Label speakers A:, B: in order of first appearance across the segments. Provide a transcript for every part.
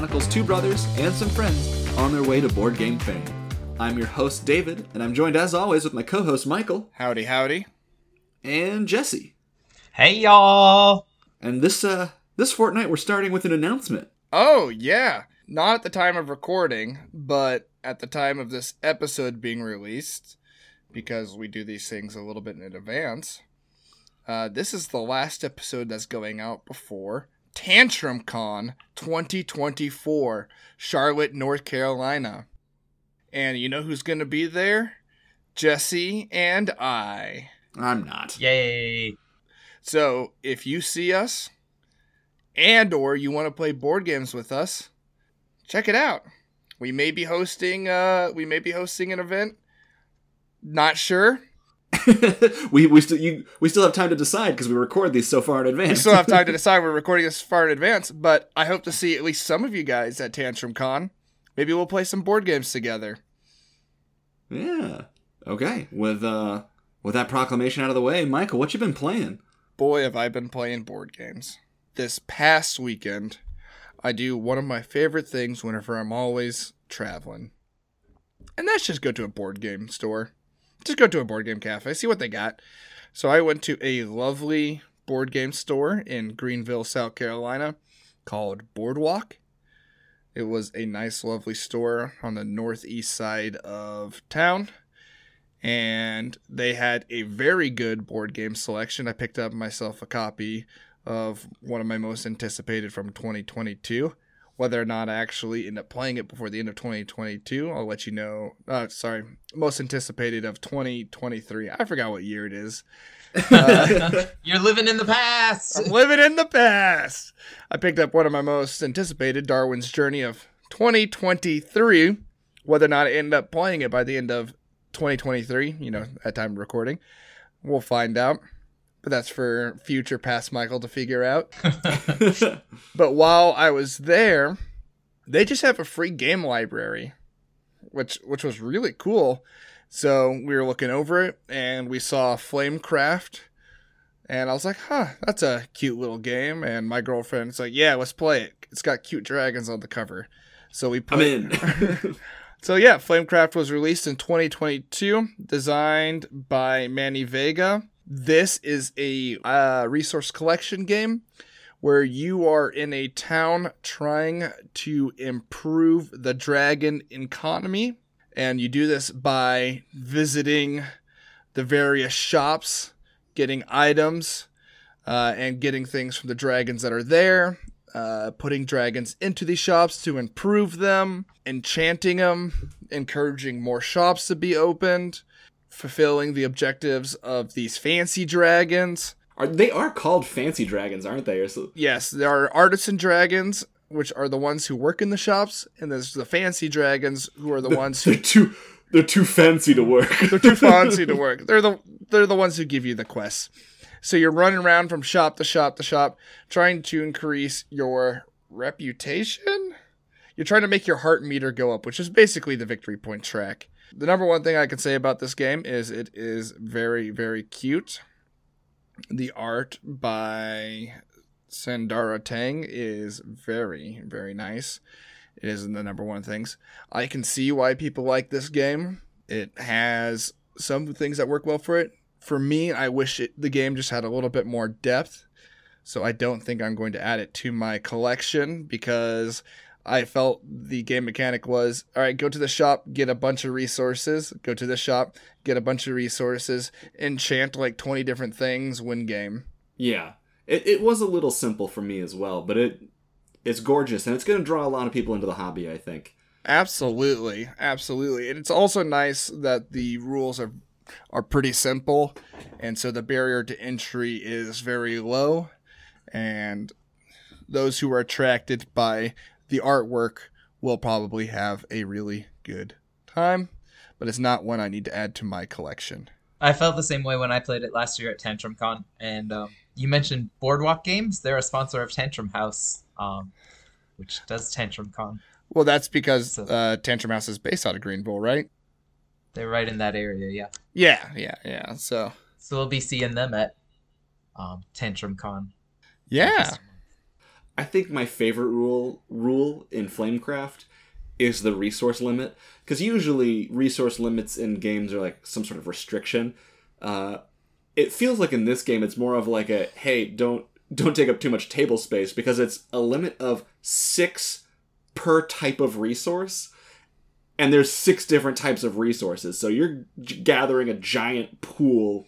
A: chronicles two brothers and some friends on their way to board game fame. I'm your host, David, and I'm joined as always with my co host, Michael.
B: Howdy, howdy.
A: And Jesse.
C: Hey, y'all.
A: And this, uh, this fortnight, we're starting with an announcement.
B: Oh, yeah. Not at the time of recording, but at the time of this episode being released, because we do these things a little bit in advance. Uh, this is the last episode that's going out before Tantrum Con 2024, Charlotte, North Carolina. And you know who's going to be there? Jesse and I.
A: I'm not.
C: Yay.
B: So, if you see us and or you want to play board games with us, check it out. We may be hosting uh we may be hosting an event. Not sure.
A: we we still you we still have time to decide because we record these so far in advance.
B: We still have time to decide. We're recording this far in advance, but I hope to see at least some of you guys at Tantrum Con. Maybe we'll play some board games together.
A: yeah. Okay. With uh with that proclamation out of the way, Michael, what you been playing?
B: Boy, have I been playing board games. This past weekend, I do one of my favorite things whenever I'm always traveling. And that's just go to a board game store. Just go to a board game cafe, see what they got. So I went to a lovely board game store in Greenville, South Carolina called Boardwalk. It was a nice, lovely store on the northeast side of town. And they had a very good board game selection. I picked up myself a copy of one of my most anticipated from 2022. Whether or not I actually end up playing it before the end of 2022, I'll let you know. Uh, sorry, most anticipated of 2023. I forgot what year it is. Uh,
C: You're living in the past.
B: I'm living in the past. I picked up one of my most anticipated, Darwin's Journey of 2023. Whether or not I end up playing it by the end of 2023, you know, at time of recording, we'll find out. But that's for future past Michael to figure out. But while I was there, they just have a free game library, which which was really cool. So we were looking over it and we saw Flamecraft. And I was like, huh, that's a cute little game. And my girlfriend's like, yeah, let's play it. It's got cute dragons on the cover. So we
A: I'm in.
B: So yeah, Flamecraft was released in 2022, designed by Manny Vega. This is a uh, resource collection game where you are in a town trying to improve the dragon economy, and you do this by visiting the various shops, getting items, uh, and getting things from the dragons that are there, uh, putting dragons into these shops to improve them, enchanting them, encouraging more shops to be opened, fulfilling the objectives of these fancy dragons.
A: are they are called fancy dragons, aren't they? So-
B: Yes, there are artisan dragons, which are the ones who work in the shops, and there's the fancy dragons, who are the ones who
A: They're too they're too fancy to work.
B: they're too fancy to work. They're the they're the ones who give you the quests. So you're running around from shop to shop to shop, trying to increase your reputation. You're trying to make your heart meter go up, which is basically the victory point track. The number one thing I can say about this game is it is very very cute. The art by Sandara Tang is very very nice. It is the number one things. I can see why people like this game. It has some things that work well for it. For me, I wish it, the game just had a little bit more depth. So I don't think I'm going to add it to my collection because I felt the game mechanic was all right, go to the shop, get a bunch of resources, go to the shop, get a bunch of resources, enchant like 20 different things, win game.
A: yeah. It it was a little simple for me as well, but it it's gorgeous and it's gonna draw a lot of people into the hobby, I think.
B: Absolutely, absolutely. And it's also nice that the rules are are pretty simple and so the barrier to entry is very low and those who are attracted by the artwork will probably have a really good time, but it's not one I need to add to my collection.
C: I felt the same way when I played it last year at Tantrum Con. And um, you mentioned Boardwalk Games. They're a sponsor of Tantrum House, um, which does Tantrum Con.
B: Well, that's because
C: So-
B: uh, Tantrum House is based out of Greenville, right?
C: They're right in that area, yeah.
B: Yeah, yeah, yeah. So,
C: So we'll be seeing them at um, Tantrum Con.
B: yeah.
A: I think my favorite rule rule in Flamecraft is the resource limit because usually resource limits in games are like some sort of restriction. Uh, it feels like in this game it's more of like a hey don't don't take up too much table space because it's a limit of six per type of resource and there's six different types of resources so you're gathering a giant pool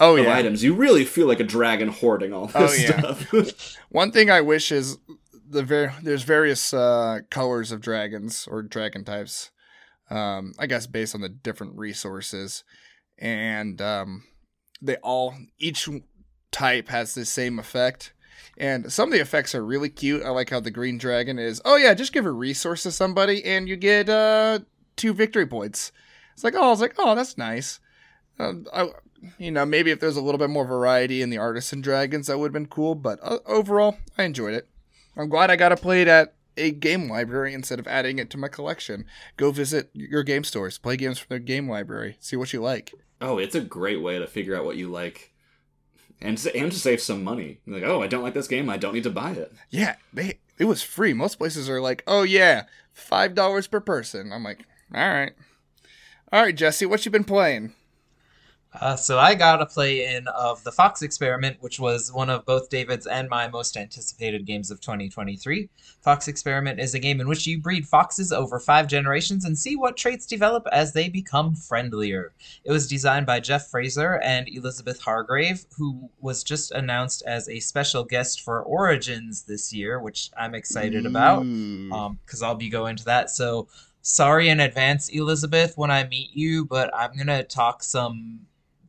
B: Oh yeah.
A: items you really feel like a dragon hoarding all this
B: Oh, yeah.
A: stuff
B: One thing I wish is the ver- there's various uh, colors of dragons or dragon types. Um, I guess based on the different resources, and um, they all each type has the same effect. And some of the effects are really cute. I like how the green dragon is. Oh yeah, just give a resource to somebody and you get uh, two victory points. It's like oh, I was like oh that's nice. Um, I, you know, maybe if there's a little bit more variety in the artisan dragons, that would have been cool. But uh, overall, I enjoyed it. I'm glad I got to play it at a game library instead of adding it to my collection. Go visit your game stores, play games from their game library, see what you like.
A: oh it's a great way to figure out what you like and to, and to save some money like oh i don't like this game i don't need to buy it
B: Yeah, they it was free. Most places are like, oh yeah, five dollars per person. I'm like, all right, all right, Jesse, what you been playing?
C: Uh, so I got a play in of the Fox Experiment, which was one of both David's and my most anticipated games of 2023. Fox Experiment is a game in which you breed foxes over five generations and see what traits develop as they become friendlier. It was designed by Jeff Fraser and Elizabeth Hargrave, who was just announced as a special guest for Origins this year, which I'm excited about
B: Ooh.
C: um because i'll be going to that so sorry in advance elizabeth when i meet you but i'm gonna talk some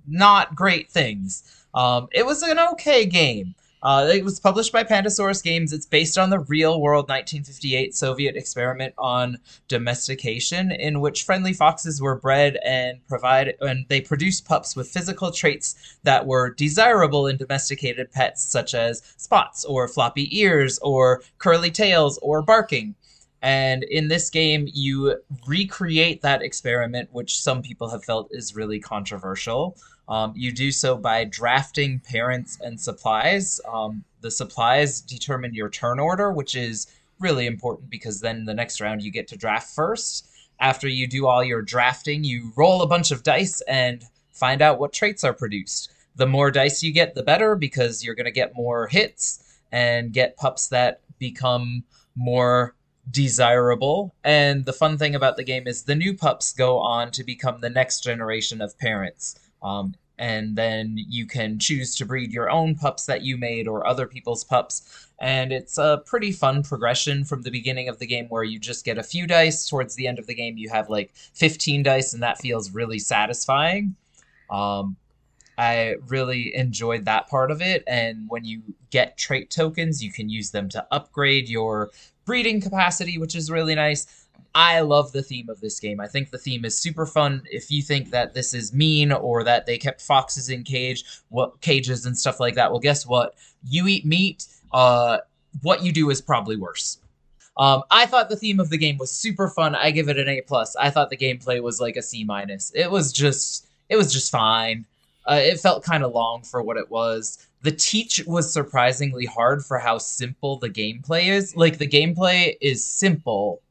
C: not great things um it was an okay game uh, it was published by Pandasaurus Games. It's based on the real world 1958 Soviet experiment on domestication, in which friendly foxes were bred and provide and they produced pups with physical traits that were desirable in domesticated pets, such as spots or floppy ears or curly tails or barking. And in this game, you recreate that experiment, which some people have felt is really controversial. Um, you do so by drafting parents and supplies. Um, the supplies determine your turn order, which is really important because then the next round you get to draft first. After you do all your drafting, you roll a bunch of dice and find out what traits are produced. The more dice you get, the better because you're going to get more hits and get pups that become more desirable. And the fun thing about the game is the new pups go on to become the next generation of parents. Um, and then you can choose to breed your own pups that you made or other people's pups. And it's a pretty fun progression from the beginning of the game where you just get a few dice. Towards the end of the game, you have like 15 dice, and that feels really satisfying. Um, I really enjoyed that part of it. And when you get trait tokens, you can use them to upgrade your breeding capacity, which is really nice. I love the theme of this game. I think the theme is super fun. If you think that this is mean or that they kept foxes in cage, what cages and stuff like that, well, guess what? You eat meat. Uh, what you do is probably worse. Um, I thought the theme of the game was super fun. I give it an A plus. I thought the gameplay was like a C minus. It was just, it was just fine. Uh, it felt kind of long for what it was. The teach was surprisingly hard for how simple the gameplay is. Like the gameplay is simple,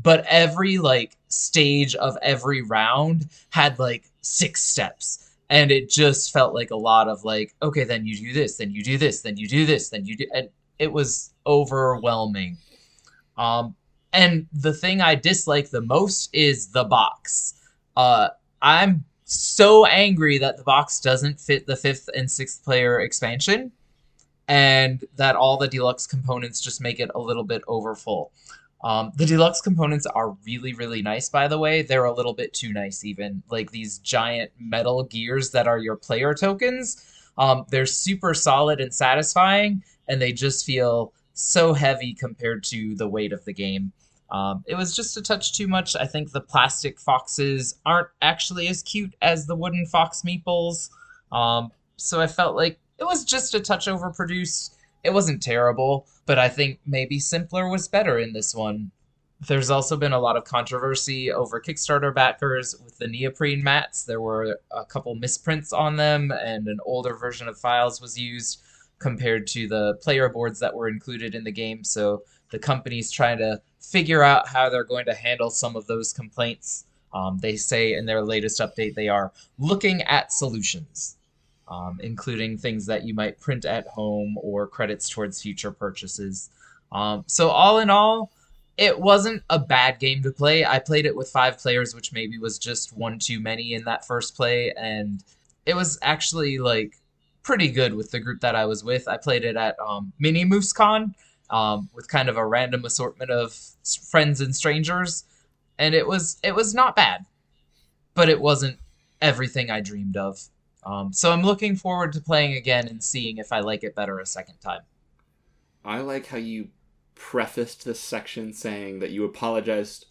C: but every like stage of every round had like six steps. And it just felt like a lot of like okay then you do this then you do this then you do this then you do and it was overwhelming. Um and the thing i dislike the most is the box. Uh i'm so angry that the box doesn't fit the fifth and sixth player expansion and that all the deluxe components just make it a little bit overfull um, the deluxe components are really, really nice, by the way. They're a little bit too nice, even. Like these giant metal gears that are your player tokens. Um, they're super solid and satisfying, and they just feel so heavy compared to the weight of the game. Um, it was just a touch too much. I think the plastic foxes aren't actually as cute as the wooden fox meeples. Um, so I felt like it was just a touch overproduced it wasn't terrible, but I think maybe simpler was better in this one. There's also been a lot of controversy over Kickstarter backers with the neoprene mats. There were a couple misprints on them, and an older version of files was used compared to the player boards that were included in the game. So the company's trying to figure out how they're going to handle some of those complaints. Um, they say in their latest update they are looking at solutions, um, including things that you might print at home or credits towards future purchases. Um, so, all in all, it wasn't a bad game to play. I played it with five players, which maybe was just one too many in that first play, and it was actually like pretty good with the group that I was with. I played it at um, Mini Moose Con um, with kind of a random assortment of friends and strangers, and it was it was not bad, but it wasn't everything I dreamed of. Um, so I'm looking forward to playing again and seeing if I like it better a second time.
A: I like how you prefaced this section saying that you apologized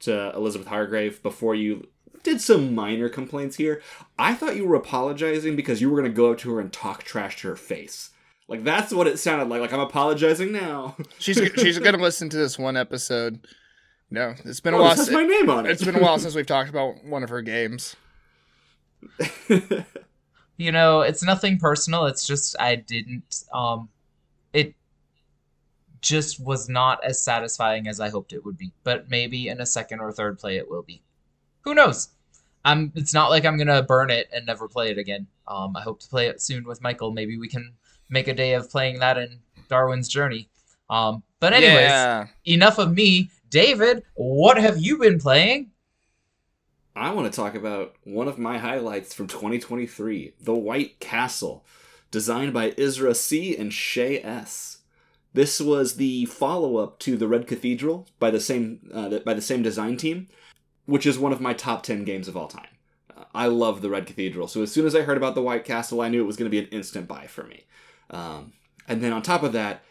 A: to Elizabeth Hargrave before you did some minor complaints here. I thought you were apologizing because you were going to go up to her and talk trash to her face. Like that's what it sounded like. Like I'm apologizing now.
B: She's she's going to listen to this one episode. No, it's been a
A: Oh,
B: while.
A: this has
B: si-
A: my name on it.
B: It's been a while since we've talked about one of her games.
C: You know, it's nothing personal. It's just I didn't. Um, it just was not as satisfying as I hoped it would be. But maybe in a second or third play, it will be. Who knows? I'm. It's not like I'm gonna burn it and never play it again. Um, I hope to play it soon with Michael. Maybe we can make a day of playing that in Darwin's Journey. Um, but anyways,
B: yeah.
C: enough of me. David, what have you been playing?
A: I want to talk about one of my highlights from 2023, The White Castle, designed by Isra C and Shei S. This was the follow-up to The Red Cathedral by the same uh, by the same design team, which is one of my top 10 games of all time. I love The Red Cathedral, so as soon as I heard about The White Castle, I knew it was going to be an instant buy for me. Um, and then on top of that,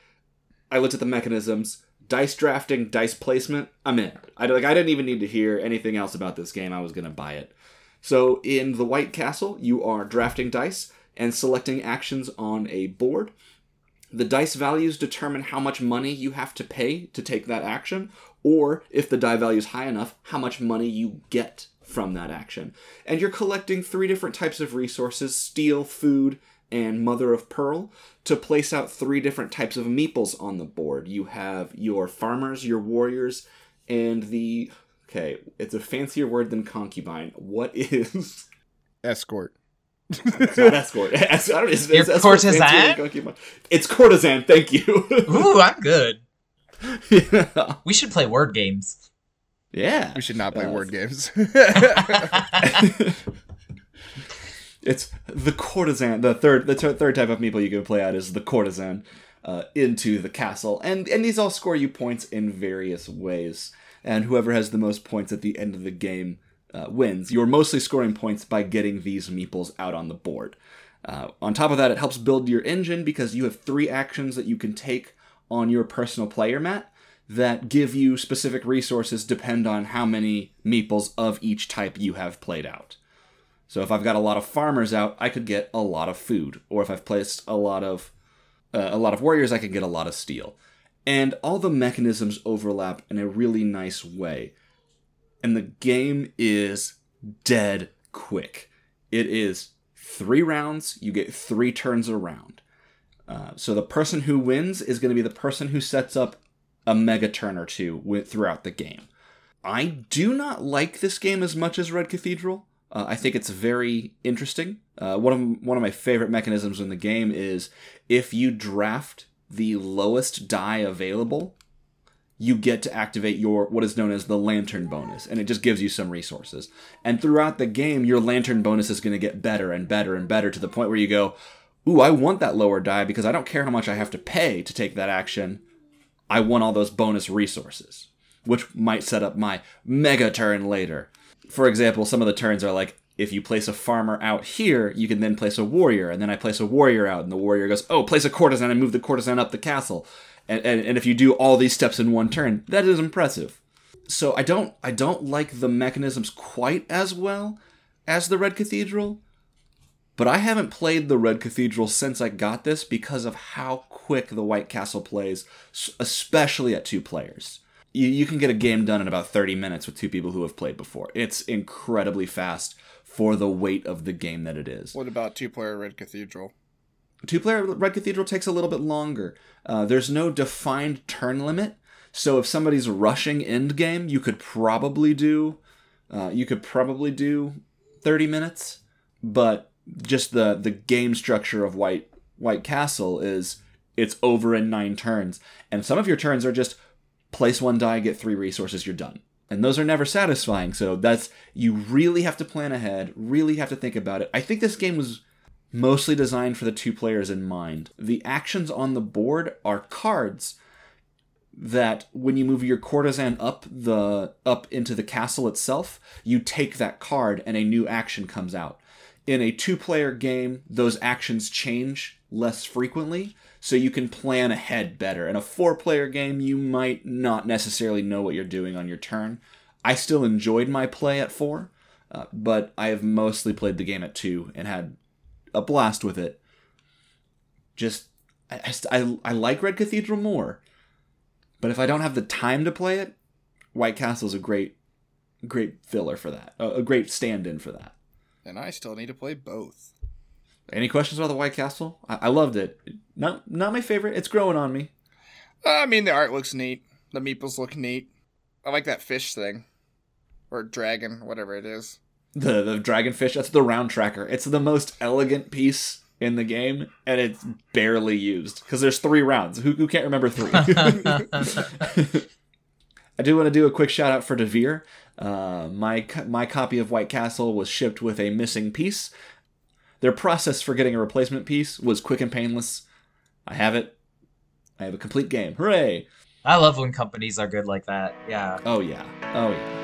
A: I looked at the mechanisms, dice drafting, dice placement. I'm in. I like. I didn't even need to hear anything else about this game. I was gonna buy it. So in the White Castle, you are drafting dice and selecting actions on a board. The dice values determine how much money you have to pay to take that action, or if the die value is high enough, how much money you get from that action. And you're collecting three different types of resources steel, food, and Mother of Pearl to place out three different types of meeples on the board. You have your farmers, your warriors, and the. Okay, it's a fancier word than concubine. What is.
B: Escort.
A: It's not escort. Es- I don't, is,
C: Your
A: is escort
C: courtesan?
A: It's courtesan, thank you.
C: Ooh, I'm good.
A: yeah.
C: We should play word games.
A: yeah.
B: We should not play
A: Uh,
B: word games.
A: It's the courtesan. The third, the third type of meeple you can play out is the courtesan uh, into the castle, and and these all score you points in various ways. And whoever has the most points at the end of the game uh, wins. You're mostly scoring points by getting these meeples out on the board. Uh, on top of that, it helps build your engine because you have three actions that you can take on your personal player mat that give you specific resources depend on how many meeples of each type you have played out. So if I've got a lot of farmers out, I could get a lot of food, or if I've placed a lot of uh, a lot of warriors, I could get a lot of steel. And all the mechanisms overlap in a really nice way. And the game is dead quick. It is three rounds, you get three turns around. Uh, so the person who wins is going to be the person who sets up a mega turn or two with, throughout the game. I do not like this game as much as Red Cathedral. Uh, I think it's very interesting. Uh, one of one of my favorite mechanisms in the game is if you draft the lowest die available, you get to activate your what is known as the lantern bonus, and it just gives you some resources. And throughout the game, your lantern bonus is going to get better and better and better to the point where you go, "Ooh, I want that lower die because I don't care how much I have to pay to take that action. I want all those bonus resources." Which might set up my mega turn later for example, some of the turns are like if you place a farmer out here, you can then place a warrior, and then I place a warrior out, and the warrior goes, "Oh, place a courtesan and move the courtesan up the castle." And, and and if you do all these steps in one turn, that is impressive. So I don't I don't like the mechanisms quite as well as the Red Cathedral, but I haven't played the Red Cathedral since I got this because of how quick the White Castle plays, especially at two players you, you can get a game done in about 30 minutes with two people who have played before. It's incredibly fast for the weight of the game that it is.
B: what about two player Red Cathedral?
A: Two player Red Cathedral takes a little bit longer. Uh, there's no defined turn limit, So if somebody's rushing end game, you could probably do uh, you could probably do 30 minutes, but just the the game structure of White White Castle is it's over in 9 turns and some of your turns are just place one die, get 3 resources, you're done. And those are never satisfying. So that's you really have to plan ahead, really have to think about it. I think this game was mostly designed for the two players in mind. The actions on the board are cards that when you move your courtesan up the up into the castle itself, you take that card and a new action comes out. In a two-player game, those actions change less frequently, so you can plan ahead better. In a four-player game, you might not necessarily know what you're doing on your turn. I still enjoyed my play at 4, uh, but I have mostly played the game at 2 and had a blast with it. Just I, I, I like Red Cathedral more, but if I don't have the time to play it, White Castle is a great great filler for that, a great stand-in for that.
B: And I still need to play both.
A: Any questions about the White Castle? I, I loved it. Not not my favorite. It's growing on me.
B: I mean, the art looks neat. The meeples look neat. I like that fish thing, or dragon, whatever it is
A: the the dragonfish. That's the round tracker. It's the most elegant piece in the game, and it's barely used because there's three rounds. Who, who can't remember three? I do want to do a quick shout out for Devir. Uh, my my copy of White Castle was shipped with a missing piece. Their process for getting a replacement piece was quick and painless. I have it. I have a complete game. Hooray!
C: I love when companies are good like that. Yeah.
A: Oh yeah. Oh yeah.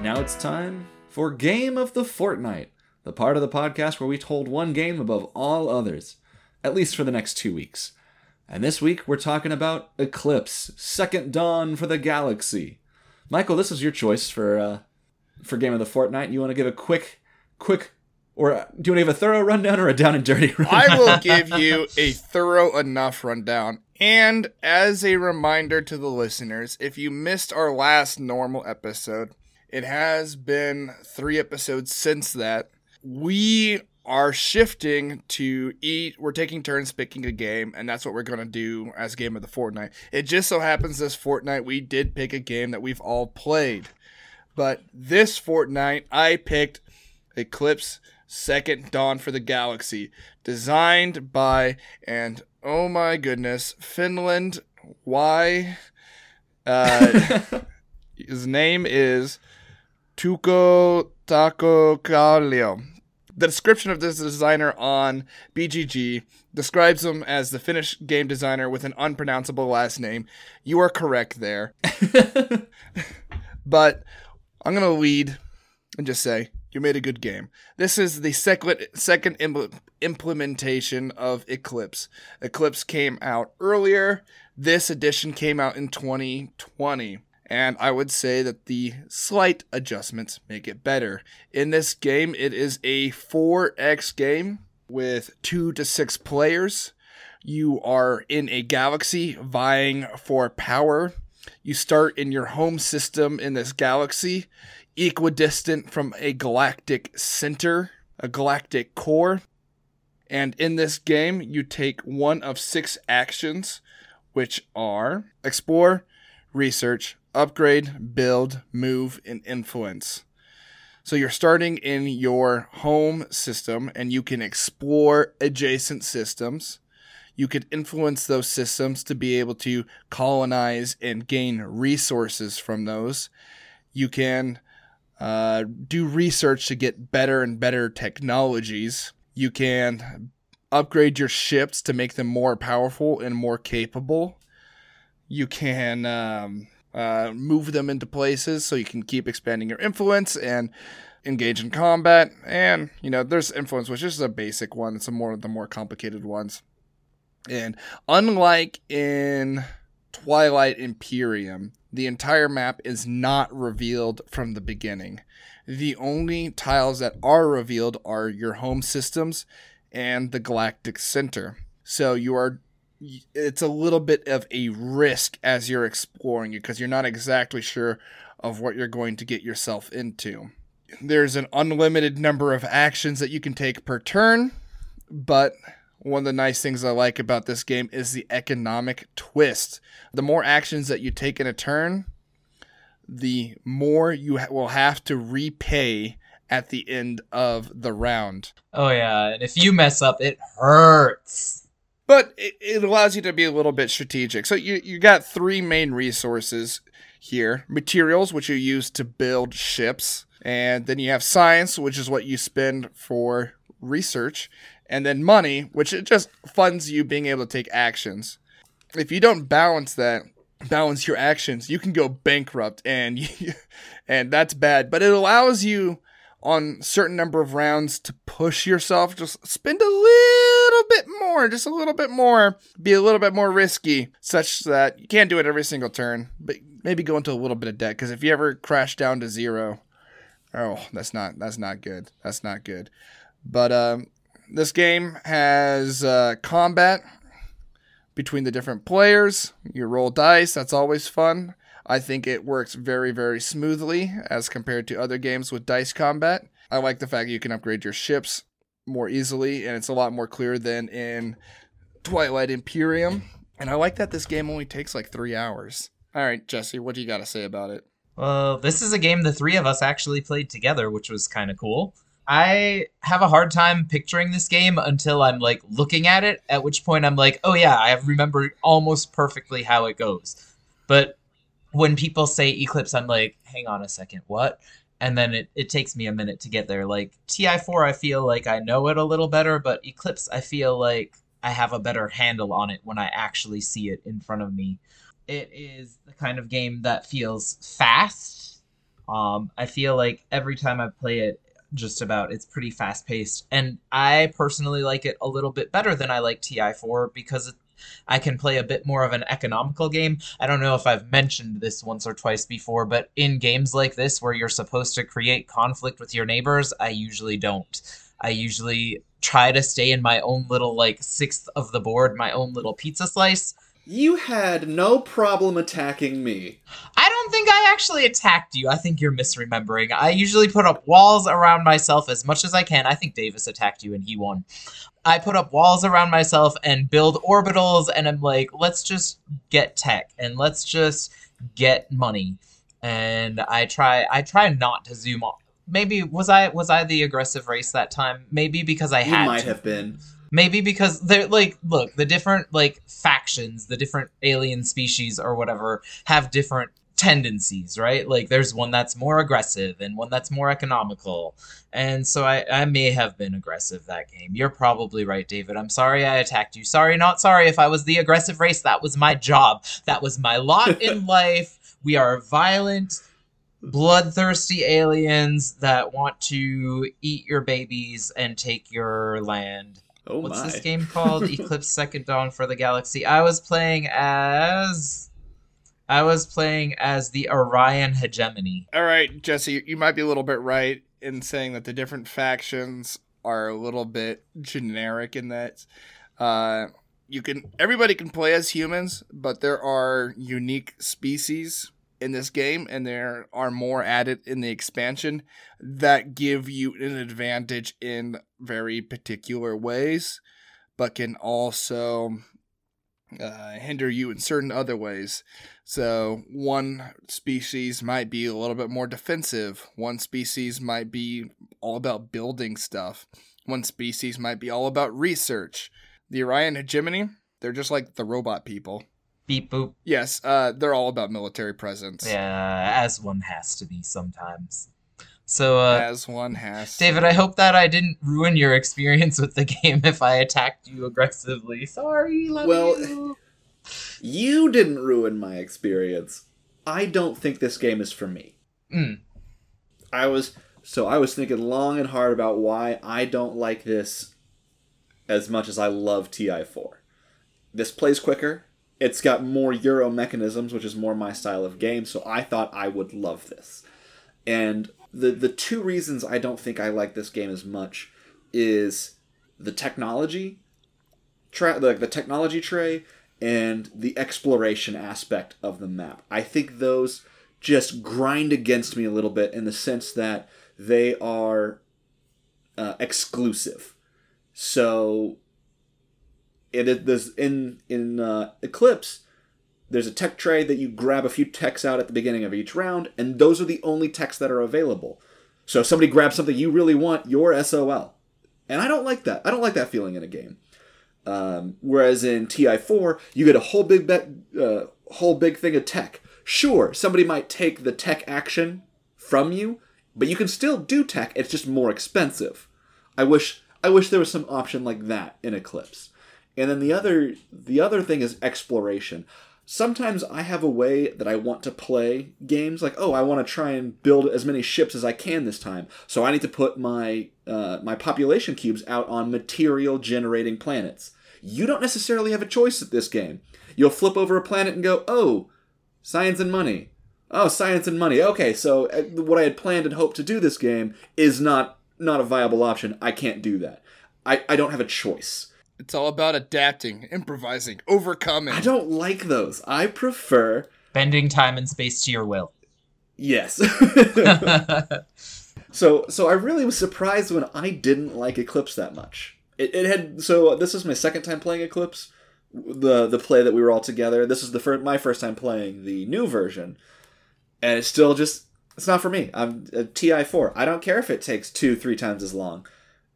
A: Now it's time for Game of the Fortnight, the part of the podcast where we hold one game above all others, at least for the next two weeks. And this week we're talking about Eclipse, Second Dawn for the Galaxy. Michael, this is your choice for uh, for Game of the Fortnight. You want to give a quick, quick, or uh, do you want to give a thorough rundown or a down and dirty rundown?
B: I will give you a thorough enough rundown. And as a reminder to the listeners, if you missed our last normal episode, it has been three episodes since that. We are shifting to eat. We're taking turns picking a game, and that's what we're going to do as game of the fortnight. It just so happens this fortnight we did pick a game that we've all played. But this fortnight, I picked Eclipse Second Dawn for the Galaxy, designed by, and oh my goodness, Finland. Why? Uh, his name is Tuco Taco Kallio. The description of this designer on BGG describes him as the Finnish game designer with an unpronounceable last name. You are correct there. but I'm going to lead and just say you made a good game. This is the second second Im- implementation of Eclipse. Eclipse came out earlier. This edition came out in 2020 and I would say that the slight adjustments make it better. In this game, it is a 4x game with 2 to 6 players. You are in a galaxy vying for power. You start in your home system in this galaxy, equidistant from a galactic center, a galactic core. And in this game, you take one of six actions, which are explore, research, upgrade, build, move, and influence. So you're starting in your home system and you can explore adjacent systems. You could influence those systems to be able to colonize and gain resources from those. You can uh, do research to get better and better technologies. You can upgrade your ships to make them more powerful and more capable. You can um, uh, move them into places so you can keep expanding your influence and engage in combat. And you know, there's influence, which is a basic one. It's a more of the more complicated ones. And unlike in Twilight Imperium, the entire map is not revealed from the beginning. The only tiles that are revealed are your home systems and the galactic center. So you are it's a little bit of a risk as you're exploring it because you're not exactly sure of what you're going to get yourself into. There's an unlimited number of actions that you can take per turn, but one of the nice things I like about this game is the economic twist. The more actions that you take in a turn, the more you ha- will have to repay at the end of the round.
C: Oh yeah, and if you mess up, it hurts.
B: But it, it allows you to be a little bit strategic. So you you got three main resources here: materials, which you use to build ships, and then you have science, which is what you spend for research, and then money, which it just funds you being able to take actions. If you don't balance that, balance your actions, you can go bankrupt, and you, and that's bad. But it allows you on certain number of rounds to push yourself, just spend a little bit more, just a little bit more, be a little bit more risky, such that you can't do it every single turn, but maybe go into a little bit of debt. Because if you ever crash down to zero, oh, that's not that's not good. That's not good. But um, this game has uh, combat between the different players. You roll dice. That's always fun. I think it works very, very smoothly as compared to other games with dice combat. I like the fact you can upgrade your ships more easily, and it's a lot more clear than in Twilight Imperium. And I like that this game only takes like three hours. All right, Jesse, what do you got to say about it?
C: Well, this is a game the three of us actually played together, which was kind of cool. I have a hard time picturing this game until I'm like looking at it, at which point I'm like, oh yeah, I remember almost perfectly how it goes. But when people say Eclipse, I'm like, hang on a second, what? And then it, it takes me a minute to get there. Like TI4, I feel like I know it a little better, but Eclipse, I feel like I have a better handle on it when I actually see it in front of me. It is the kind of game that feels fast. Um, I feel like every time I play it, just about it's pretty fast paced, and I personally like it a little bit better than I like TI4 because I can play a bit more of an economical game. I don't know if I've mentioned this once or twice before, but in games like this where you're supposed to create conflict with your neighbors, I usually don't. I usually try to stay in my own little like sixth of the board, my own little pizza slice.
A: You had no problem attacking me.
C: I don't think I actually attacked you. I think you're misremembering. I usually put up walls around myself as much as I can. I think Davis attacked you and he won. I put up walls around myself and build orbitals, and I'm like, let's just get tech and let's just get money. And I try, I try not to zoom off. Maybe was I was I the aggressive race that time? Maybe because I
A: You
C: had
A: might
C: to.
A: have been.
C: Maybe because they're like, look, the different like factions, the different alien species or whatever have different tendencies, right? Like there's one that's more aggressive and one that's more economical. And so I, I may have been aggressive that game. You're probably right, David. I'm sorry I attacked you. Sorry, not sorry if I was the aggressive race. That was my job. That was my lot in life. We are violent, bloodthirsty aliens that want to eat your babies and take your land.
A: Oh
C: What's
A: my.
C: this game called? Eclipse Second Dawn for the Galaxy. I was playing as I was playing as the Orion Hegemony.
B: All right, Jesse, you might be a little bit right in saying that the different factions are a little bit generic in that uh, you can everybody can play as humans, but there are unique species in this game, and there are more added in the expansion that give you an advantage in very particular ways, but can also uh, hinder you in certain other ways. So, one species might be a little bit more defensive. One species might be all about building stuff. One species might be all about research. The Orion hegemony, they're just like the robot people.
C: Beep boop.
B: Yes, uh, they're all about military presence.
C: Yeah, as one has to be sometimes. So, uh,
B: As one has. to.
C: David, I hope that I didn't ruin your experience with the game if I attacked you aggressively. Sorry, love
A: Well-
C: you.
A: You didn't ruin my experience. I don't think this game is for me.
C: Mm.
A: I was so I was thinking long and hard about why I don't like this as much as I love TI4. This plays quicker. It's got more Euro mechanisms, which is more my style of game, so I thought I would love this. And the the two reasons I don't think I like this game as much is the technology, tra- the, the technology tray, and the exploration aspect of the map. I think those just grind against me a little bit in the sense that they are uh, exclusive. So it is in in uh, Eclipse. There's a tech tray that you grab a few techs out at the beginning of each round, and those are the only techs that are available. So if somebody grabs something you really want, you're SOL. And I don't like that. I don't like that feeling in a game. Um, whereas in TI4, you get a whole big be- uh, whole big thing of tech. Sure, somebody might take the tech action from you, but you can still do tech. It's just more expensive. I wish I wish there was some option like that in Eclipse. And then the other the other thing is exploration. Sometimes I have a way that I want to play games like, oh, I want to try and build as many ships as I can this time. So I need to put my uh, my population cubes out on material generating planets. You don't necessarily have a choice at this game. You'll flip over a planet and go, oh, science and money. Oh, science and money. Okay, so uh, what I had planned and hoped to do this game is not not a viable option. I can't do that. I, I don't have a choice.
B: It's all about adapting, improvising, overcoming.
A: I don't like those. I prefer
C: Bending time and space to your will.
A: yes. so so I really was surprised when I didn't like Eclipse that much. It, it had so this is my second time playing Eclipse, the the play that we were all together. This is the first my first time playing the new version, and it's still just it's not for me. I'm a Ti four. I don't care if it takes two three times as long.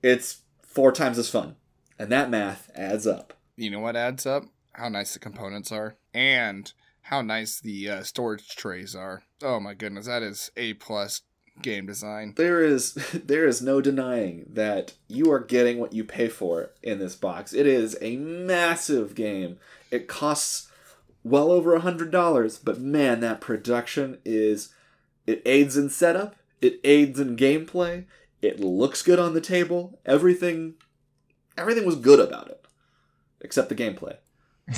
A: It's four times as fun, and that math adds up.
B: You know what adds up? How nice the components are, and how nice the uh, storage trays are. Oh my goodness, that is a plus game design.
A: There is there is no denying that you are getting what you pay for in this box. It is a massive game. It costs well over a hundred dollars, but man, that production is it aids in setup, it aids in gameplay, it looks good on the table, everything everything was good about it. Except the gameplay.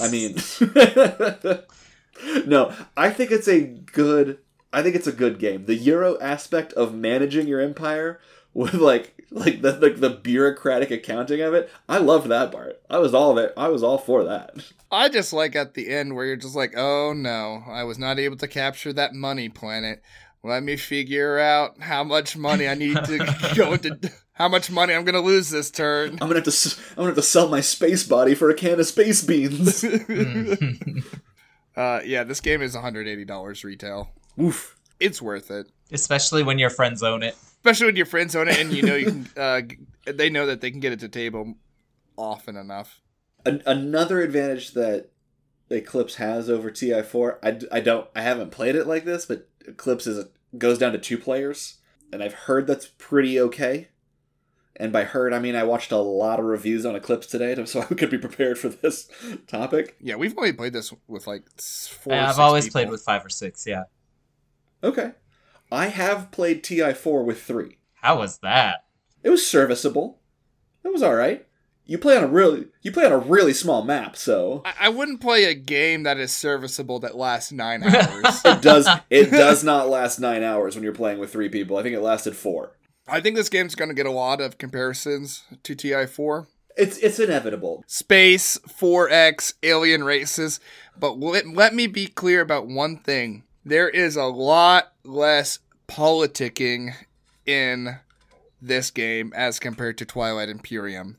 A: I mean No, I think it's a good I think it's a good game. The Euro aspect of managing your empire with like like the, the the bureaucratic accounting of it, I loved that part. I was all there. I was all for that.
B: I just like at the end where you're just like, oh no, I was not able to capture that money planet. Let me figure out how much money I need to go into. How much money I'm gonna lose this turn.
A: I'm gonna have to s- I'm gonna have to sell my space body for a can of space beans.
B: uh, yeah, this game is 180 dollars retail.
A: Oof.
B: It's worth it,
C: Especially when your friends own it.
B: especially when your friends own it and you know you can. Uh, they know that they can get it to table often enough.
A: An- another advantage that Eclipse has over TI4, I, d- I don't I haven't played it like this, but Eclipse is goes down to two players, and I've heard that's pretty okay. And by heard, I mean I watched a lot of reviews on Eclipse today, so I could be prepared for this topic.
B: Yeah, we've only played this with like s- four. or
C: I've
B: six
C: always
B: people.
C: played with five or six, yeah.
A: Okay, I have played TI4 with three.
C: How was that?
A: It was serviceable. It was all right. You play on a really you play on a really small map, so
B: I, I wouldn't play a game that is serviceable that lasts nine hours.
A: it does it does not last nine hours when you're playing with three people. I think it lasted four.
B: I think this game's going to get a lot of comparisons to TI4.
A: It's it's inevitable.
B: Space, 4X, alien races. But let, let me be clear about one thing. There is a lot less politicking in this game as compared to Twilight Imperium.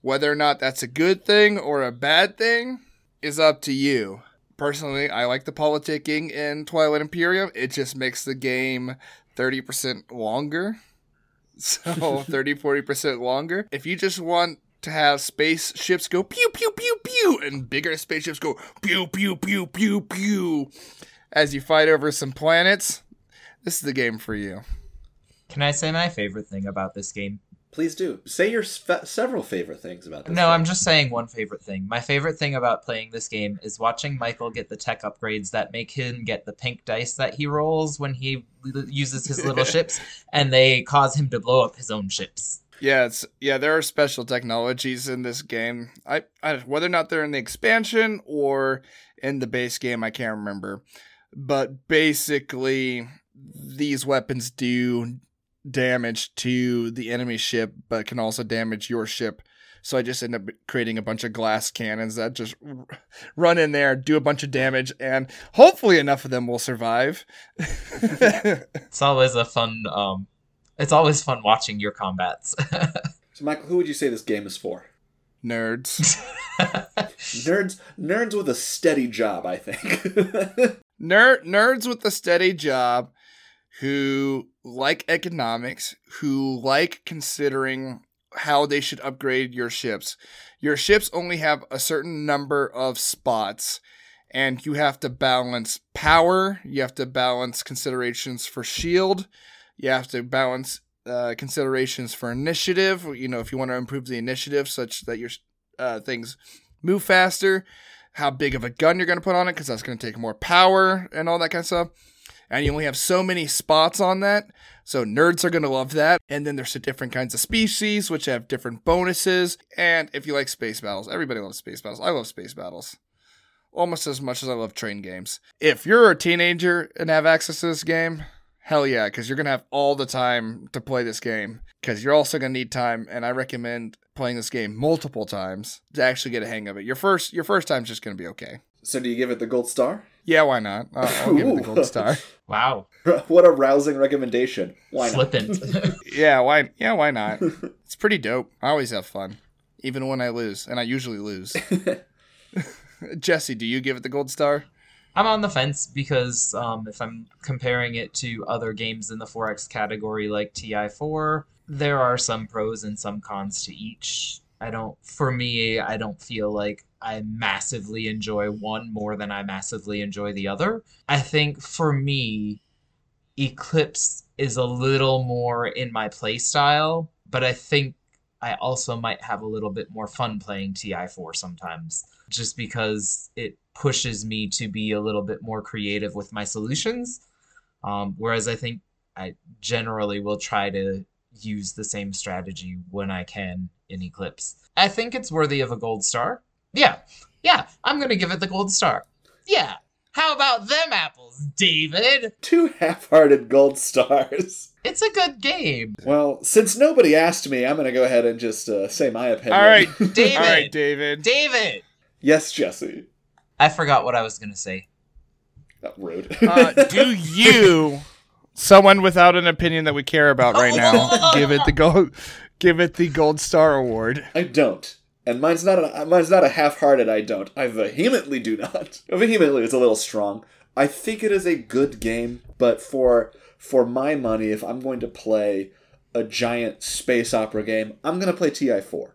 B: Whether or not that's a good thing or a bad thing is up to you. Personally, I like the politicking in Twilight Imperium. It just makes the game 30% longer. So 30 40% longer. If you just want to have spaceships go pew pew pew pew and bigger spaceships go pew pew pew pew pew as you fight over some planets, this is the game for you.
C: Can I say my favorite thing about this game?
A: Please do say your sfe- several favorite things about this.
C: No,
A: game.
C: I'm just saying one favorite thing. My favorite thing about playing this game is watching Michael get the tech upgrades that make him get the pink dice that he rolls when he l- uses his little ships, and they cause him to blow up his own ships.
B: Yeah, it's yeah, there are special technologies in this game. I, I whether or not they're in the expansion or in the base game, I can't remember. But basically these weapons do damage to the enemy ship but can also damage your ship. So I just end up creating a bunch of glass cannons that just r- run in there, do a bunch of damage, and hopefully enough of them will survive.
C: It's always a fun. Um, it's always fun watching your combats.
A: So, Michael, who would you say this game is for?
B: Nerds.
A: Nerds, nerds with a steady job, I think.
B: Nerd nerds with a steady job who like economics, who like considering how they should upgrade your ships. Your ships only have a certain number of spots and you have to balance power, you have to balance considerations for shield, you have to balance uh, considerations for initiative, you know, if you want to improve the initiative such that your uh, things move faster, how big of a gun you're going to put on it, because that's going to take more power and all that kind of stuff. And you only have so many spots on that. So nerds are going to love that. And then there's the different kinds of species, which have different bonuses. And if you like space battles, everybody loves space battles. I love space battles almost as much as I love train games. If you're a teenager and have access to this game, hell yeah, because you're going to have all the time to play this game. Because you're also going to need time, and I recommend playing this game multiple times to actually get a hang of it. Your first your first time's just going to be okay.
A: so, do you give it the gold star?
B: Yeah, why not? Uh, I'll give it the gold star.
C: wow.
A: what a rousing recommendation. Why not?
C: Flippant.
B: Yeah, why? Yeah, why not? It's pretty dope. I always have fun, even when I lose, and I usually lose. Jesse, do you give it the gold star?
C: I'm on the fence because um, if I'm comparing it to other games in the 4X category like TI4, there are some pros and some cons to each. I don't, for me, I don't feel like I massively enjoy one more than I massively enjoy the other. I think for me, Eclipse is a little more in my play style, but I think I also might have a little bit more fun playing TI4 sometimes, just because it pushes me to be a little bit more creative with my solutions. Um, whereas I think I generally will try to use the same strategy when I can in Eclipse. I think it's worthy of a gold star. Yeah, yeah, I'm gonna give it the gold star. Yeah. How about them apples, David?
A: Two half hearted gold stars.
C: It's a good game.
A: Well, since nobody asked me, I'm going to go ahead and just uh, say my opinion.
B: All right,
C: David.
B: all right, David.
C: David!
A: yes, Jesse.
C: I forgot what I was gonna say.
A: That rude.
B: Uh, do you, someone without an opinion that we care about right oh now, give it the gold, give it the gold star award?
A: I don't. And mine's not a mine's not a half-hearted I don't. I vehemently do not. Vehemently is a little strong. I think it is a good game, but for for my money, if I'm going to play a giant space opera game, I'm going to play TI4.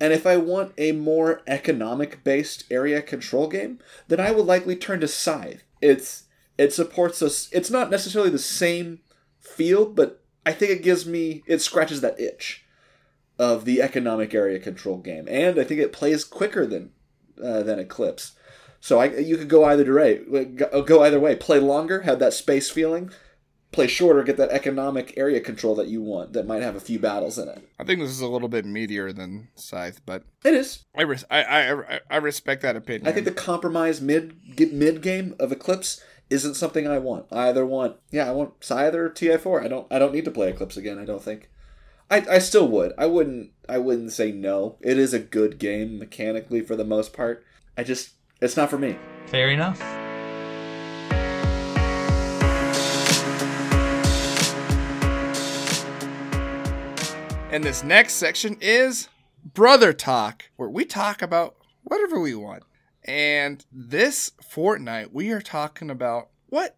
A: And if I want a more economic-based area control game, then I will likely turn to Scythe. It's it supports us. It's not necessarily the same field, but I think it gives me it scratches that itch of the economic area control game, and I think it plays quicker than uh, than Eclipse. So I you could go either way. Go either way. Play longer, have that space feeling. Play shorter, get that economic area control that you want. That might have a few battles in it.
B: I think this is a little bit meatier than Scythe, but
A: It is.
B: I res- I, I, I- I respect that opinion.
A: I think the compromise mid mid game of Eclipse isn't something I want. I either want yeah, I want Scythe or TI4. I don't I don't need to play Eclipse again. I don't think. I, I still would. I wouldn't I wouldn't say no. It is a good game mechanically for the most part. I just it's not for me.
C: Fair enough.
B: And this next section is Brother Talk, where we talk about whatever we want. And this fortnight, we are talking about what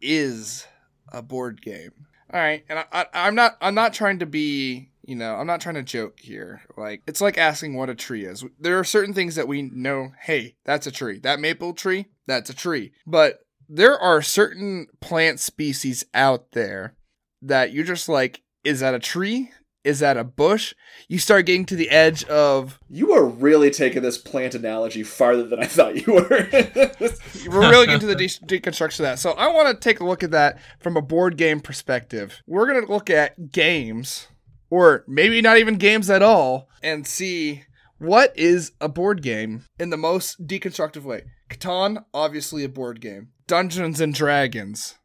B: is a board game. All right, and I, I'm not I'm not trying to be you know I'm not trying to joke here. Like it's like asking what a tree is. There are certain things that we know. Hey, that's a tree. That maple tree, that's a tree. But there are certain plant species out there that you're just like, is that a tree? Is that a bush? You start getting to the edge of
A: You are really taking this plant analogy farther than I thought you were.
B: we're really getting to the de- deconstruction of that. So I want to take a look at that from a board game perspective. We're going to look at games, or maybe not even games at all, and see what is a board game in the most deconstructive way. Catan, obviously a board game. Dungeons and Dragons,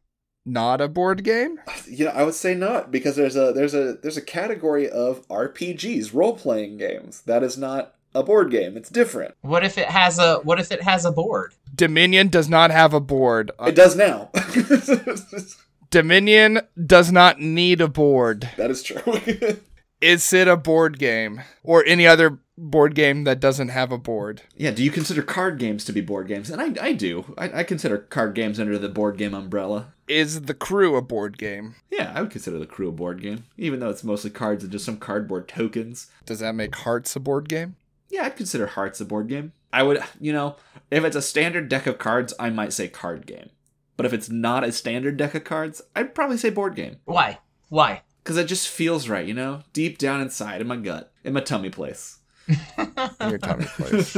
B: not a board game.
A: you know, I would say not because there's a there's a there's a category of RPGs, role playing games. That is not a board game. It's different.
C: What if it has a what if it has a board?
B: Dominion does not have a board.
A: It does now.
B: Dominion does not need a board.
A: that is true.
B: Is it a board game or any other board game that doesn't have a board?
A: Yeah, do you consider card games to be board games? And I, I do. I, I consider card games under the board game umbrella.
B: Is the crew a board game?
A: Yeah, I would consider the crew a board game, even though it's mostly cards and just some cardboard tokens.
B: Does that make Hearts a board game?
A: Yeah, I'd consider Hearts a board game. I would, you know, if it's a standard deck of cards, I might say card game. But if it's not a standard deck of cards, I'd probably say board game.
C: Why? Why?
A: Because it just feels right, you know? Deep down inside, in my gut, in my tummy place.
B: In your tummy place.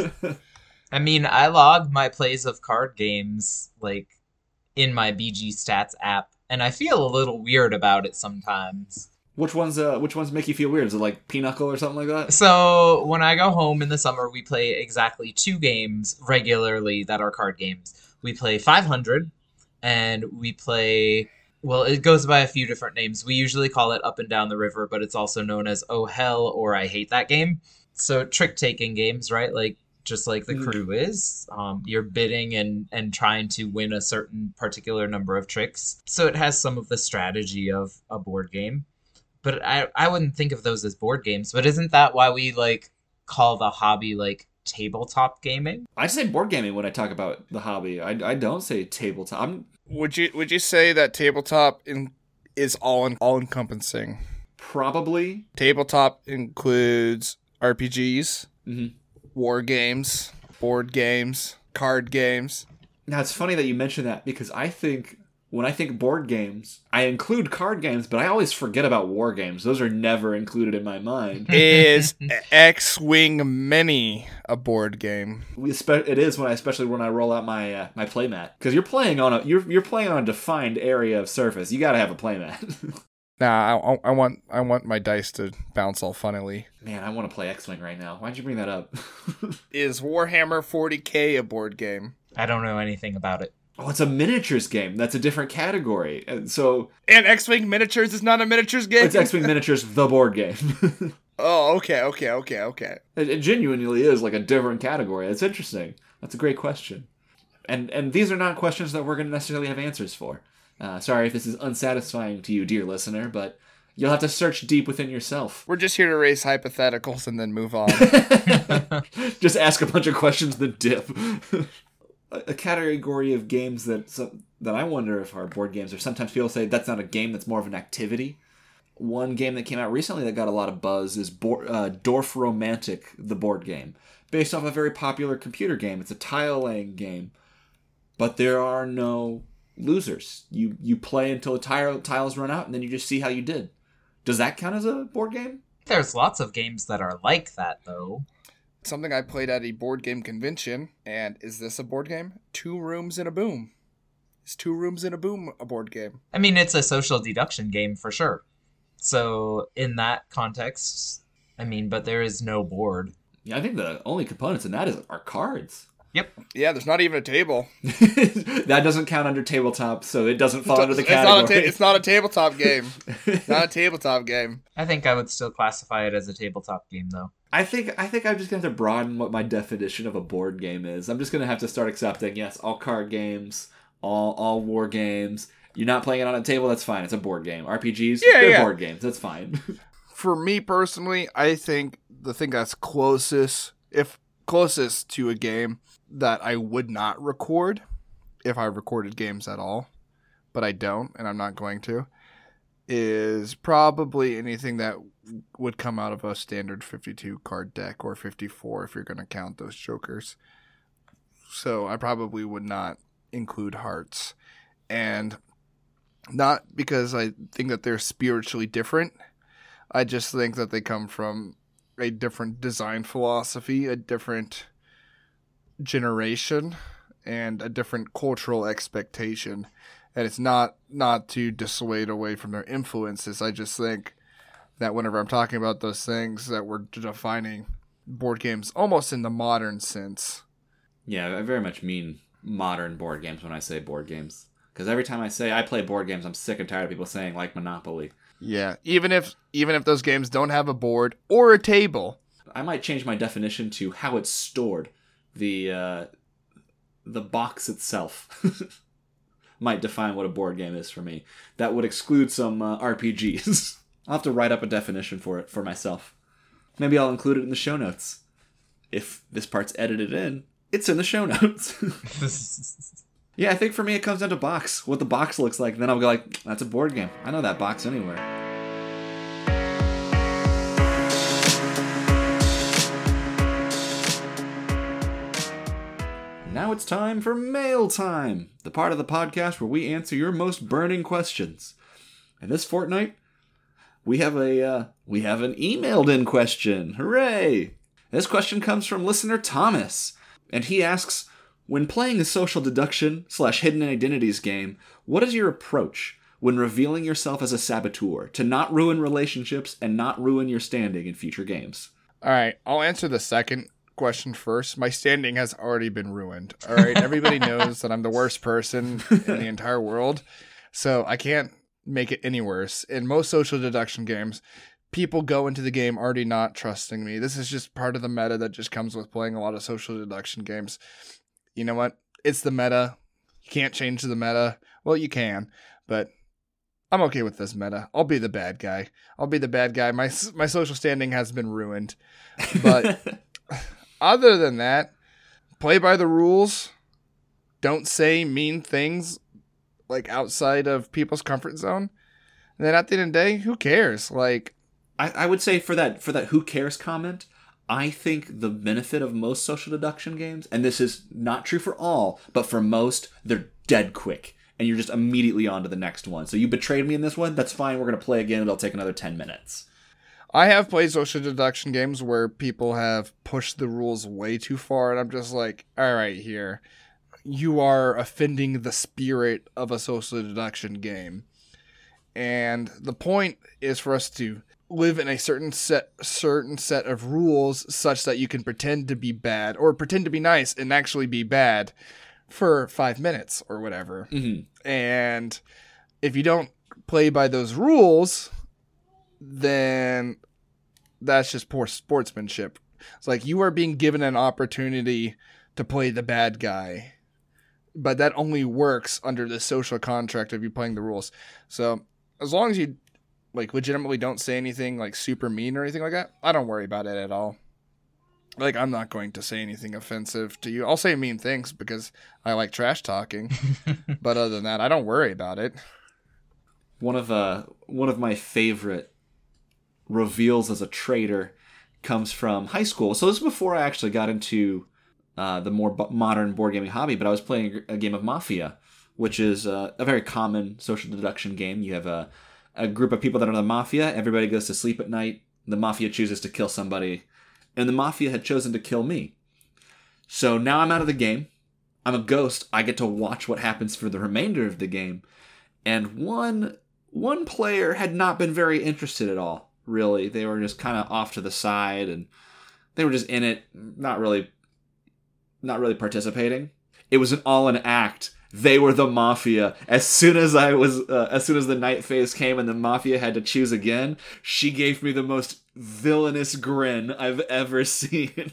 C: I mean, I log my plays of card games like in my BG Stats app, and I feel a little weird about it sometimes.
A: which ones uh which ones make you feel weird? Is it like Pinochle or something like that?
C: So when I go home in the summer, we play exactly two games regularly that are card games. We play 500, and we play. Well, it goes by a few different names. We usually call it Up and Down the River, but it's also known as Oh Hell or I Hate That Game. So trick taking games, right? Like just like the
A: Mm.
C: crew is. Um, you're bidding and and trying to win a certain particular number of tricks. So it has some of the strategy of a board game but I I wouldn't think of those as board games. But isn't that why we like call the hobby like tabletop gaming?
A: I say board gaming when I talk about the hobby. I, I don't say tabletop. I'm
B: would you would you say that tabletop in, is all all encompassing?
A: probably
B: Tabletop includes RPGs,
A: Mhm.
B: War games, board games, card games.
A: Now it's funny that you mention that because I think when I think board games, I include card games, but I always forget about war games. Those are never included in my mind.
B: Is X-Wing Mini a board game?
A: Spe- it is when I, especially when I roll out my uh, my playmat, because you're playing on a you're you're playing on a defined area of surface. You got to have a playmat.
B: Nah, I, I want I want my dice to bounce all funnily.
A: Man, I want to play X Wing right now. Why'd you bring that up?
B: Is Warhammer 40k a board game?
C: I don't know anything about it.
A: oh, it's a miniatures game. That's a different category. And so
B: And X-Wing Miniatures is not a miniatures game.
A: it's X Wing miniatures, the board game.
B: Oh, okay, okay, okay, okay.
A: It, it genuinely is like a different category. That's interesting. That's a great question. And and these are not questions that we're going to necessarily have answers for. Uh, sorry if this is unsatisfying to you, dear listener, but you'll have to search deep within yourself.
B: We're just here to raise hypotheticals and then move on.
A: Just ask a bunch of questions, then dip. a, category of games that some, that I wonder if are board games, or sometimes people say that's not a game, that's more of an activity. One game that came out recently that got a lot of buzz is Bo- uh, Dorfromantik, the board game, based off a very popular computer game. It's a tile laying game, but there are no losers. You you play until the tile tiles run out, and then you just see how you did. Does that count as a board game?
C: There's lots of games that are like that though.
B: Something I played at a board game convention, and is this a board game? Two Rooms and a Boom. Is Two Rooms and a Boom a board game?
C: I mean, it's a social deduction game for sure. So in that context, I mean, but there is no board.
A: Yeah, I think the only components in that is are cards.
B: Yeah, there's not even a table.
A: that doesn't count under tabletop, so it doesn't fall under the
B: it's, not
A: category.
B: ta- it's not a tabletop game. not a tabletop game.
C: I think I would still classify it as a tabletop game though.
A: I think I think I'm just gonna have to broaden what my definition of a board game is. I'm just gonna have to start accepting yes, all card games, all all war games. You're not playing it on a table, that's fine. It's a board game. RPGs,
B: Yeah,
A: they're
B: yeah.
A: board games. That's fine.
B: For me personally, I think the thing that's closest, if closest to a game that I would not record if I recorded games at all, but I don't, and I'm not going to, is probably anything that would come out of a standard 52 card deck or 54 if you're going to count those jokers. So I probably would not include hearts. And not because I think that they're spiritually different. I just think that they come from a different design philosophy, a different generation, and a different cultural expectation. And it's not not to dissuade away from their influences. I just think that whenever I'm talking about those things, that we're defining board games almost in the modern sense.
A: yeah, I very much mean modern board games when I say board games. Because every time I say I play board games, I'm sick and tired of people saying like Monopoly.
B: Yeah, even if even if those games don't have a board or a table.
A: I might change my definition to how it's stored. The uh, the box itself might define what a board game is for me. That would exclude some uh, RPGs. I'll have to write up a definition for it for myself. Maybe I'll include it in the show notes. If this part's edited in, it's in the show notes. Yeah, I think for me it comes down to box. What the box looks like. Then I'll go like, that's a board game. I know that box anywhere. Now it's time for mail time, the part of the podcast where we answer your most burning questions. And this fortnight, we have a uh, we have an emailed in question. Hooray! This question comes from listener Thomas, and he asks, when playing a social deduction slash hidden identities game, what is your approach when revealing yourself as a saboteur to not ruin relationships and not ruin your standing in future games?
B: All right, I'll answer the second question first. My standing has already been ruined. All right, everybody knows that I'm the worst person in the entire world, so I can't make it any worse. In most social deduction games, people go into the game already not trusting me. This is just part of the meta that just comes with playing a lot of social deduction games. You know what? It's the meta. You can't change the meta. Well, you can, but I'm okay with this meta. I'll be the bad guy. I'll be the bad guy. My my social standing has been ruined. But other than that, play by the rules. Don't say mean things like outside of people's comfort zone. And then at the end of the day, who cares? Like
A: I, I would say for that for that who cares comment, I think the benefit of most social deduction games, and this is not true for all, but for most, they're dead quick. And you're just immediately on to the next one. So you betrayed me in this one, that's fine, we're gonna play again, it'll take another ten minutes.
B: I have played social deduction games where people have pushed the rules way too far, and I'm just like, all right, here you are offending the spirit of a social deduction game. And the point is for us to live in a certain set certain set of rules such that you can pretend to be bad or pretend to be nice and actually be bad for 5 minutes or whatever.
A: Mm-hmm.
B: And if you don't play by those rules, then that's just poor sportsmanship. It's like you are being given an opportunity to play the bad guy but that only works under the social contract of you playing the rules. So as long as you like legitimately don't say anything like super mean or anything like that, I don't worry about it at all. Like I'm not going to say anything offensive to you. I'll say mean things because I like trash talking. but other than that, I don't worry about it.
A: One of uh one of my favorite reveals as a traitor comes from high school. So this is before I actually got into uh, the more b- modern board gaming hobby, but I was playing a game of Mafia, which is uh, a very common social deduction game. You have a, a group of people that are the Mafia, everybody goes to sleep at night, the Mafia chooses to kill somebody, and the Mafia had chosen to kill me. So now I'm out of the game. I'm a ghost. I get to watch what happens for the remainder of the game. And one one player had not been very interested at all, really. They were just kind of off to the side and they were just in it, not really not really participating. It was an all an act. They were the mafia. As soon as I was, uh, as soon as the night phase came and the mafia had to choose again, she gave me the most villainous grin I've ever seen.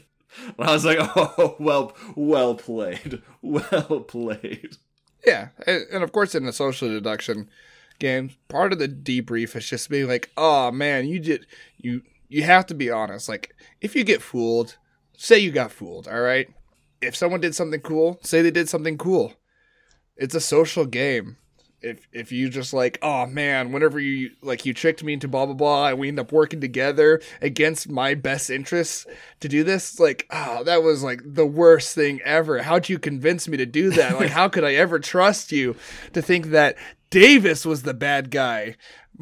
A: I was like, "Oh, well, well played, well played."
B: Yeah, and of course, in a social deduction game, part of the debrief is just being like, "Oh man, you did you you have to be honest. Like, if you get fooled, say you got fooled. All right, if someone did something cool, say they did something cool. It's a social game. If if you just like, oh man, whenever you like you tricked me into blah blah blah, and we end up working together against my best interests to do this, like, oh, that was like the worst thing ever. How'd you convince me to do that? like, how could I ever trust you to think that Davis was the bad guy?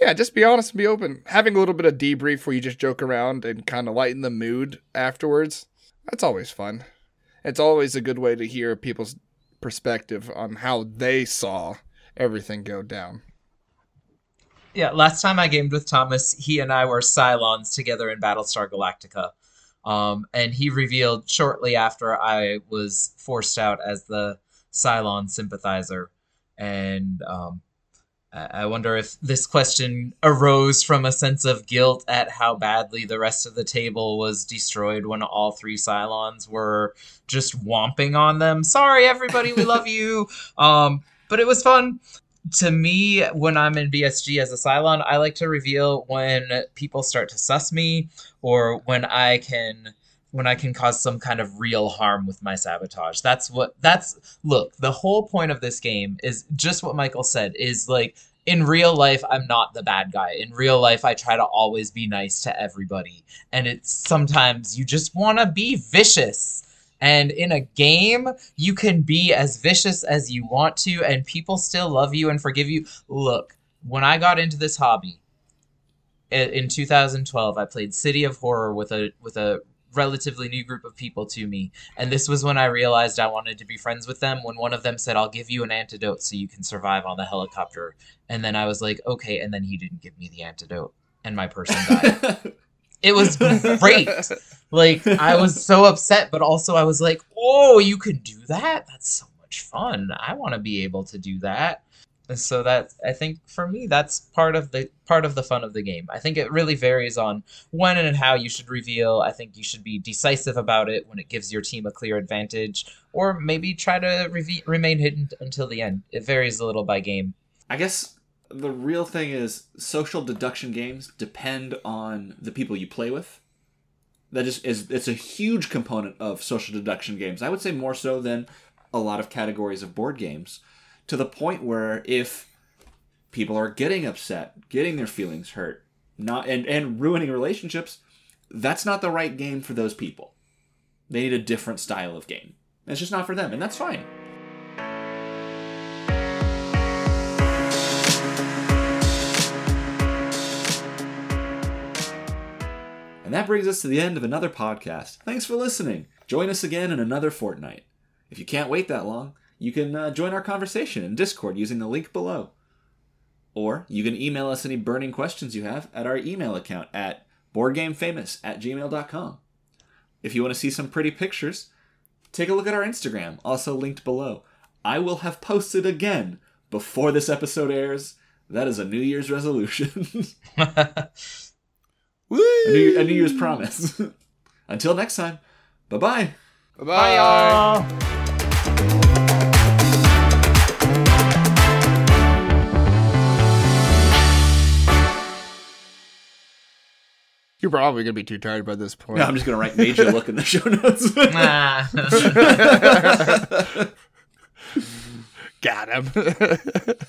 B: yeah, just be honest and be open. Having a little bit of debrief where you just joke around and kind of lighten the mood afterwards, that's always fun. It's always a good way to hear people's perspective on how they saw everything go down.
C: Yeah, last time I gamed with Thomas, he and I were Cylons together in Battlestar Galactica. Um, and he revealed shortly after I was forced out as the Cylon sympathizer. And um, I wonder if this question arose from a sense of guilt at how badly the rest of the table was destroyed when all three Cylons were just whomping on them. Sorry, everybody, we love you. Um, but it was fun. to me, when I'm in BSG as a Cylon, I like to reveal when people start to suss me or when I can when I can cause some kind of real harm with my sabotage. That's what that's look, the whole point of this game is just what Michael said is like in real life I'm not the bad guy. In real life I try to always be nice to everybody. And it's sometimes you just want to be vicious. And in a game, you can be as vicious as you want to, and people still love you and forgive you. Look, when I got into this hobby in 2012, I played City of Horror with a with a relatively new group of people to me, and this was when I realized I wanted to be friends with them. When one of them said, "I'll give you an antidote so you can survive on the helicopter," and then I was like, "Okay," and then he didn't give me the antidote, and my person died. It was great. like I was so upset, but also I was like, "Oh, you can do that? That's so much fun. I want to be able to do that." So that I think for me that's part of the part of the fun of the game. I think it really varies on when and how you should reveal. I think you should be decisive about it when it gives your team a clear advantage, or maybe try to reve- remain hidden until the end. It varies a little by game.
A: I guess the real thing is social deduction games depend on the people you play with. That is, is it's a huge component of social deduction games. I would say more so than a lot of categories of board games, to the point where if people are getting upset, getting their feelings hurt, not and, and ruining relationships, that's not the right game for those people. They need a different style of game. It's just not for them, and that's fine. And that brings us to the end of another podcast. Thanks for listening. Join us again in another fortnight. If you can't wait that long, you can uh, join our conversation in Discord using the link below. Or you can email us any burning questions you have at our email account at boardgamefamous at gmail.com. If you want to see some pretty pictures, take a look at our Instagram, also linked below. I will have posted again before this episode airs. That is a New Year's resolution. A, New, a New Year's promise. Until next time, bye bye.
B: Bye
C: Bye, y'all.
B: You're probably gonna be too tired by this point.
A: No, I'm just going to write major look in the show notes.
B: Got him.